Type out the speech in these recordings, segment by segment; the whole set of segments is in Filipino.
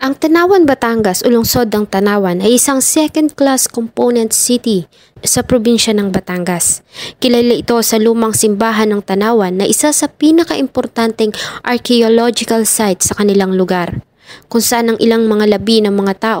Ang Tanawan, Batangas o lungsod ng Tanawan ay isang second-class component city sa probinsya ng Batangas. Kilala ito sa lumang simbahan ng Tanawan na isa sa pinakaimportanteng archaeological site sa kanilang lugar, kung saan ang ilang mga labi ng mga tao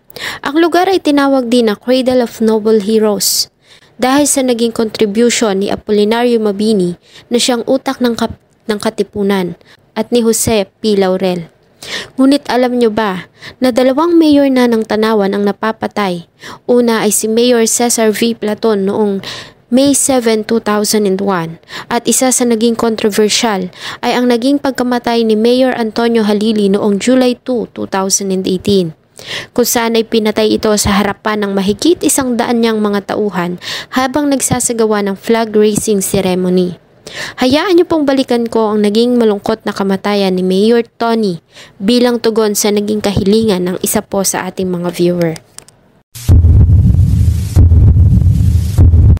Ang lugar ay tinawag din na Cradle of Noble Heroes dahil sa naging contribution ni Apolinario Mabini na siyang utak ng, kap- ng katipunan at ni Jose P. Laurel. Ngunit alam nyo ba na dalawang mayor na ng Tanawan ang napapatay? Una ay si Mayor Cesar V. Platon noong May 7, 2001 at isa sa naging kontrobersyal ay ang naging pagkamatay ni Mayor Antonio Halili noong July 2, 2018 kung saan ay pinatay ito sa harapan ng mahigit isang daan niyang mga tauhan habang nagsasagawa ng flag raising ceremony. Hayaan niyo pong balikan ko ang naging malungkot na kamatayan ni Mayor Tony bilang tugon sa naging kahilingan ng isa po sa ating mga viewer.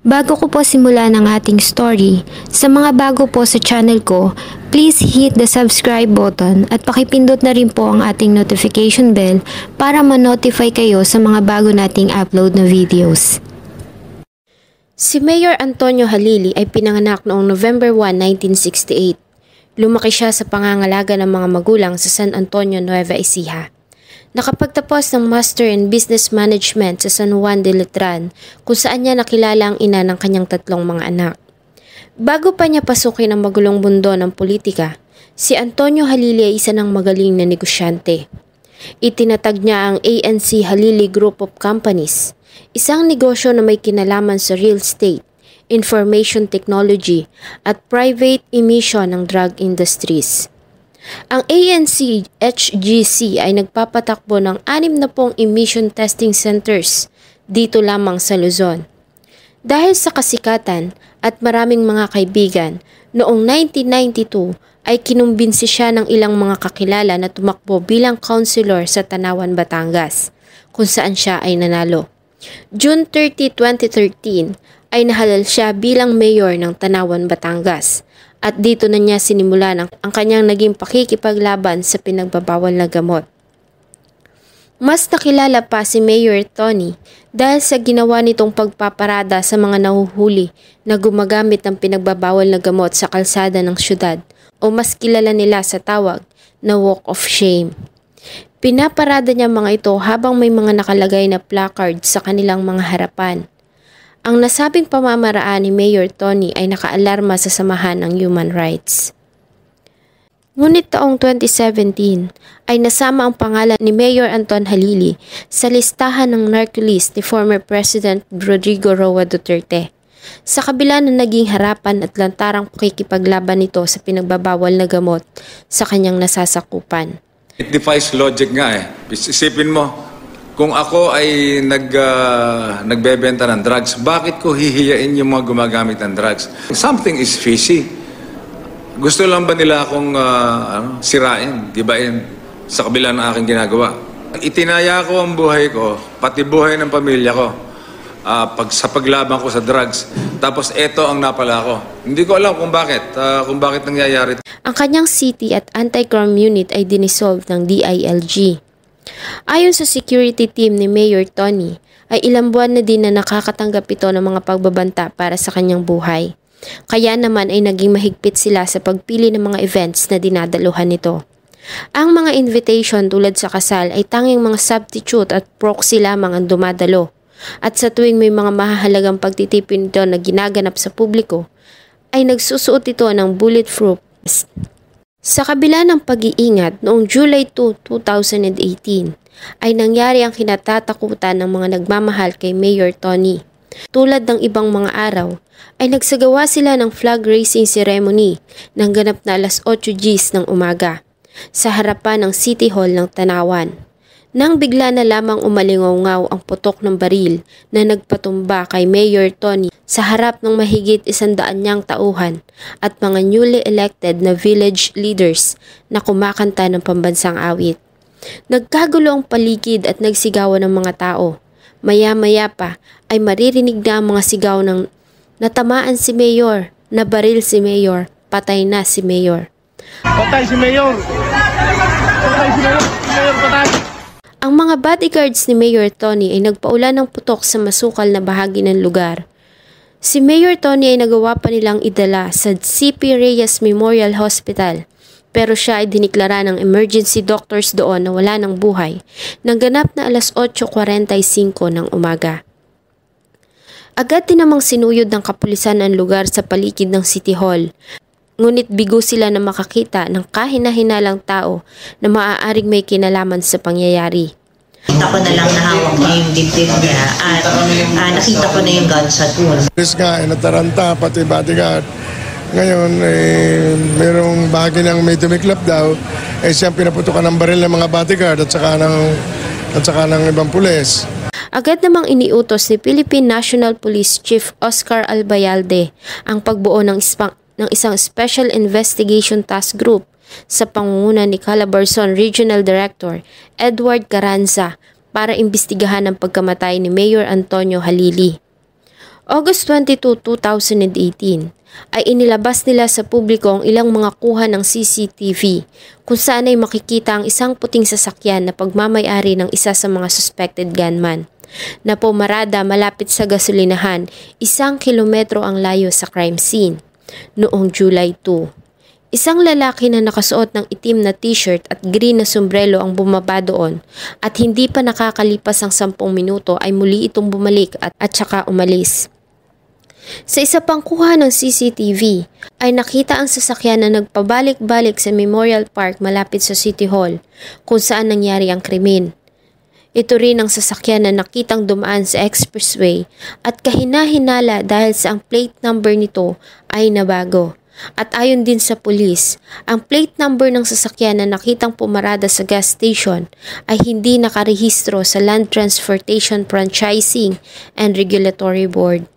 Bago ko po simulan ang ating story, sa mga bago po sa channel ko, please hit the subscribe button at pakipindot na rin po ang ating notification bell para ma-notify kayo sa mga bago nating upload na videos. Si Mayor Antonio Halili ay pinanganak noong November 1, 1968. Lumaki siya sa pangangalaga ng mga magulang sa San Antonio, Nueva Ecija. Nakapagtapos ng Master in Business Management sa San Juan de Letran kung saan niya nakilala ang ina ng kanyang tatlong mga anak. Bago pa niya pasukin ang magulong mundo ng politika, si Antonio Halili ay isa ng magaling na negosyante. Itinatag niya ang ANC Halili Group of Companies, isang negosyo na may kinalaman sa real estate, information technology at private emission ng drug industries. Ang ANC HGC ay nagpapatakbo ng anim na pong emission testing centers dito lamang sa Luzon. Dahil sa kasikatan at maraming mga kaibigan, noong 1992 ay kinumbinsi siya ng ilang mga kakilala na tumakbo bilang councilor sa Tanawan, Batangas, kung saan siya ay nanalo. June 30, 2013 ay nahalal siya bilang mayor ng Tanawan, Batangas at dito na niya sinimulan ang, ang kanyang naging pakikipaglaban sa pinagbabawal na gamot. Mas nakilala pa si Mayor Tony dahil sa ginawa nitong pagpaparada sa mga nahuhuli na gumagamit ng pinagbabawal na gamot sa kalsada ng syudad o mas kilala nila sa tawag na Walk of Shame. Pinaparada niya mga ito habang may mga nakalagay na placard sa kanilang mga harapan. Ang nasabing pamamaraan ni Mayor Tony ay nakaalarma sa samahan ng human rights. Ngunit taong 2017 ay nasama ang pangalan ni Mayor Anton Halili sa listahan ng narcolist ni former President Rodrigo Roa Duterte. Sa kabila na naging harapan at lantarang pakikipaglaban nito sa pinagbabawal na gamot sa kanyang nasasakupan. It defies logic nga eh. Isipin mo, kung ako ay nag, ah, nagbebenta ng drugs, bakit ko hihiyain yung mga gumagamit ng drugs? Something is fishy. Gusto lang ba nila akong ah, ano, sirain, gibain sa kabila ng aking ginagawa? Itinaya ko ang buhay ko, pati buhay ng pamilya ko, ah, pag, sa paglaban ko sa drugs. Tapos eto ang napala ko. Hindi ko alam kung bakit, ah, kung bakit nangyayari Ang kanyang city at anti-crime unit ay dinisolve ng DILG. Ayon sa security team ni Mayor Tony, ay ilang buwan na din na nakakatanggap ito ng mga pagbabanta para sa kanyang buhay. Kaya naman ay naging mahigpit sila sa pagpili ng mga events na dinadaluhan nito. Ang mga invitation tulad sa kasal ay tanging mga substitute at proxy lamang ang dumadalo. At sa tuwing may mga mahahalagang pagtitipin nito na ginaganap sa publiko, ay nagsusuot ito ng bulletproof. Sa kabila ng pag-iingat noong July 2, 2018, ay nangyari ang kinatatakutan ng mga nagmamahal kay Mayor Tony. Tulad ng ibang mga araw, ay nagsagawa sila ng flag raising ceremony ng ganap na alas 8 Gs ng umaga sa harapan ng City Hall ng Tanawan. Nang bigla na lamang umalingaw ang putok ng baril na nagpatumba kay Mayor Tony sa harap ng mahigit isandaan niyang tauhan at mga newly elected na village leaders na kumakanta ng pambansang awit. Nagkagulo ang paligid at nagsigawan ng mga tao. Maya-maya pa ay maririnig na ang mga sigaw ng natamaan si Mayor, nabaril si Mayor, patay na si Mayor. Patay si Mayor! Patay si Mayor! Si Mayor patay! Ang mga bodyguards ni Mayor Tony ay nagpaulan ng putok sa masukal na bahagi ng lugar. Si Mayor Tony ay nagawa pa nilang idala sa CP Reyes Memorial Hospital pero siya ay diniklara ng emergency doctors doon na wala ng buhay nang ganap na alas 8.45 ng umaga. Agad din namang sinuyod ng kapulisan ang lugar sa paligid ng City Hall. Ngunit bigo sila na makakita ng kahina-hinalang tao na maaaring may kinalaman sa pangyayari. Nakita ko na lang na hawak niya yung dibdib niya at ah, nakita ko na yung gunshot wound. Police nga, eh, nataranta, pati bodyguard. Ngayon, eh, merong bahagi ng may tumiklap daw, eh siyang pinaputukan ng baril ng mga bodyguard at saka ng, at saka ng ibang pulis. Agad namang iniutos ni Philippine National Police Chief Oscar Albayalde ang pagbuo ng, ispa- ng isang Special Investigation Task Group sa pangunguna ni Calabarzon Regional Director Edward Carranza para imbestigahan ang pagkamatay ni Mayor Antonio Halili. August 22, 2018 ay inilabas nila sa publiko ang ilang mga kuha ng CCTV kung saan ay makikita ang isang puting sasakyan na pagmamayari ng isa sa mga suspected gunman na pumarada malapit sa gasolinahan isang kilometro ang layo sa crime scene noong July 2. Isang lalaki na nakasuot ng itim na t-shirt at green na sombrero ang bumaba doon at hindi pa nakakalipas ang sampung minuto ay muli itong bumalik at, at saka umalis. Sa isa pang kuha ng CCTV ay nakita ang sasakyan na nagpabalik-balik sa Memorial Park malapit sa City Hall kung saan nangyari ang krimen. Ito rin ang sasakyan na nakitang dumaan sa expressway at kahina-hinala dahil sa ang plate number nito ay nabago. At ayon din sa pulis, ang plate number ng sasakyan na nakitang pumarada sa gas station ay hindi nakarehistro sa Land Transportation Franchising and Regulatory Board.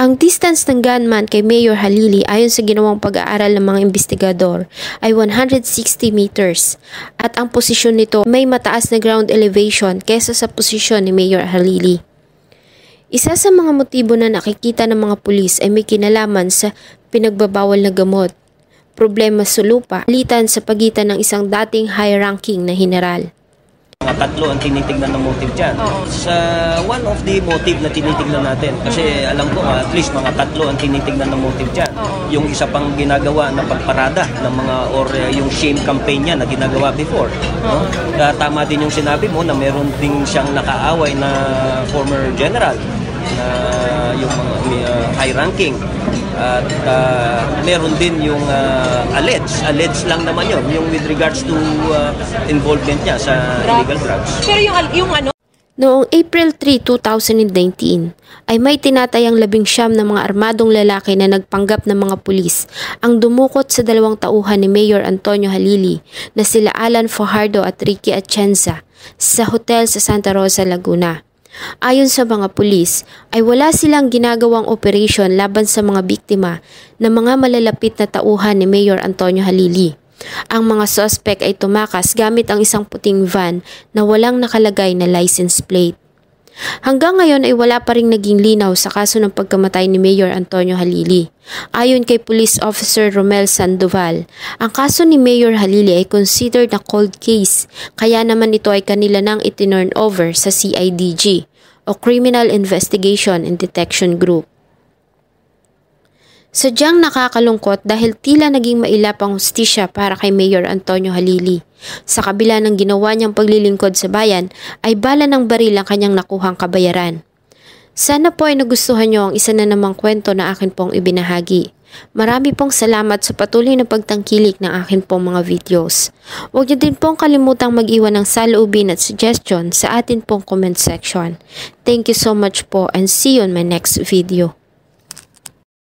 Ang distance ng gunman kay Mayor Halili ayon sa ginawang pag-aaral ng mga investigador ay 160 meters at ang posisyon nito may mataas na ground elevation kesa sa posisyon ni Mayor Halili. Isa sa mga motibo na nakikita ng mga pulis ay may kinalaman sa pinagbabawal na gamot, problema sa lupa, litan sa pagitan ng isang dating high-ranking na general. Mga tatlo ang tinitingnan ng motive dyan. Sa one of the motive na tinitingnan natin, kasi alam ko at least mga tatlo ang tinitingnan ng motive dyan. Yung isa pang ginagawa na pagparada ng mga or uh, yung shame campaign niya na ginagawa before. No? Kaya tama din yung sinabi mo na meron ding siyang nakaaway na former general na yung mga uh, high ranking. At uh, meron din yung uh, alleged. Alleged lang naman yun. Yung with regards to uh, involvement niya sa illegal drugs. Pero yung, yung ano, Noong April 3, 2019, ay may tinatayang labing siyam na mga armadong lalaki na nagpanggap ng mga pulis ang dumukot sa dalawang tauhan ni Mayor Antonio Halili na sila Alan Fajardo at Ricky Atienza sa hotel sa Santa Rosa, Laguna. Ayon sa mga pulis, ay wala silang ginagawang operation laban sa mga biktima na mga malalapit na tauhan ni Mayor Antonio Halili. Ang mga suspect ay tumakas gamit ang isang puting van na walang nakalagay na license plate. Hanggang ngayon ay wala pa rin naging linaw sa kaso ng pagkamatay ni Mayor Antonio Halili. Ayon kay Police Officer Romel Sandoval, ang kaso ni Mayor Halili ay considered na cold case kaya naman ito ay kanila nang itinurn over sa CIDG o Criminal Investigation and Detection Group. Sadyang nakakalungkot dahil tila naging mailap ang hustisya para kay Mayor Antonio Halili. Sa kabila ng ginawa niyang paglilingkod sa bayan, ay bala ng baril ang kanyang nakuhang kabayaran. Sana po ay nagustuhan niyo ang isa na namang kwento na akin pong ibinahagi. Marami pong salamat sa patuloy na pagtangkilik ng akin pong mga videos. Huwag niyo din pong kalimutang mag-iwan ng saloobin at suggestion sa atin pong comment section. Thank you so much po and see you on my next video.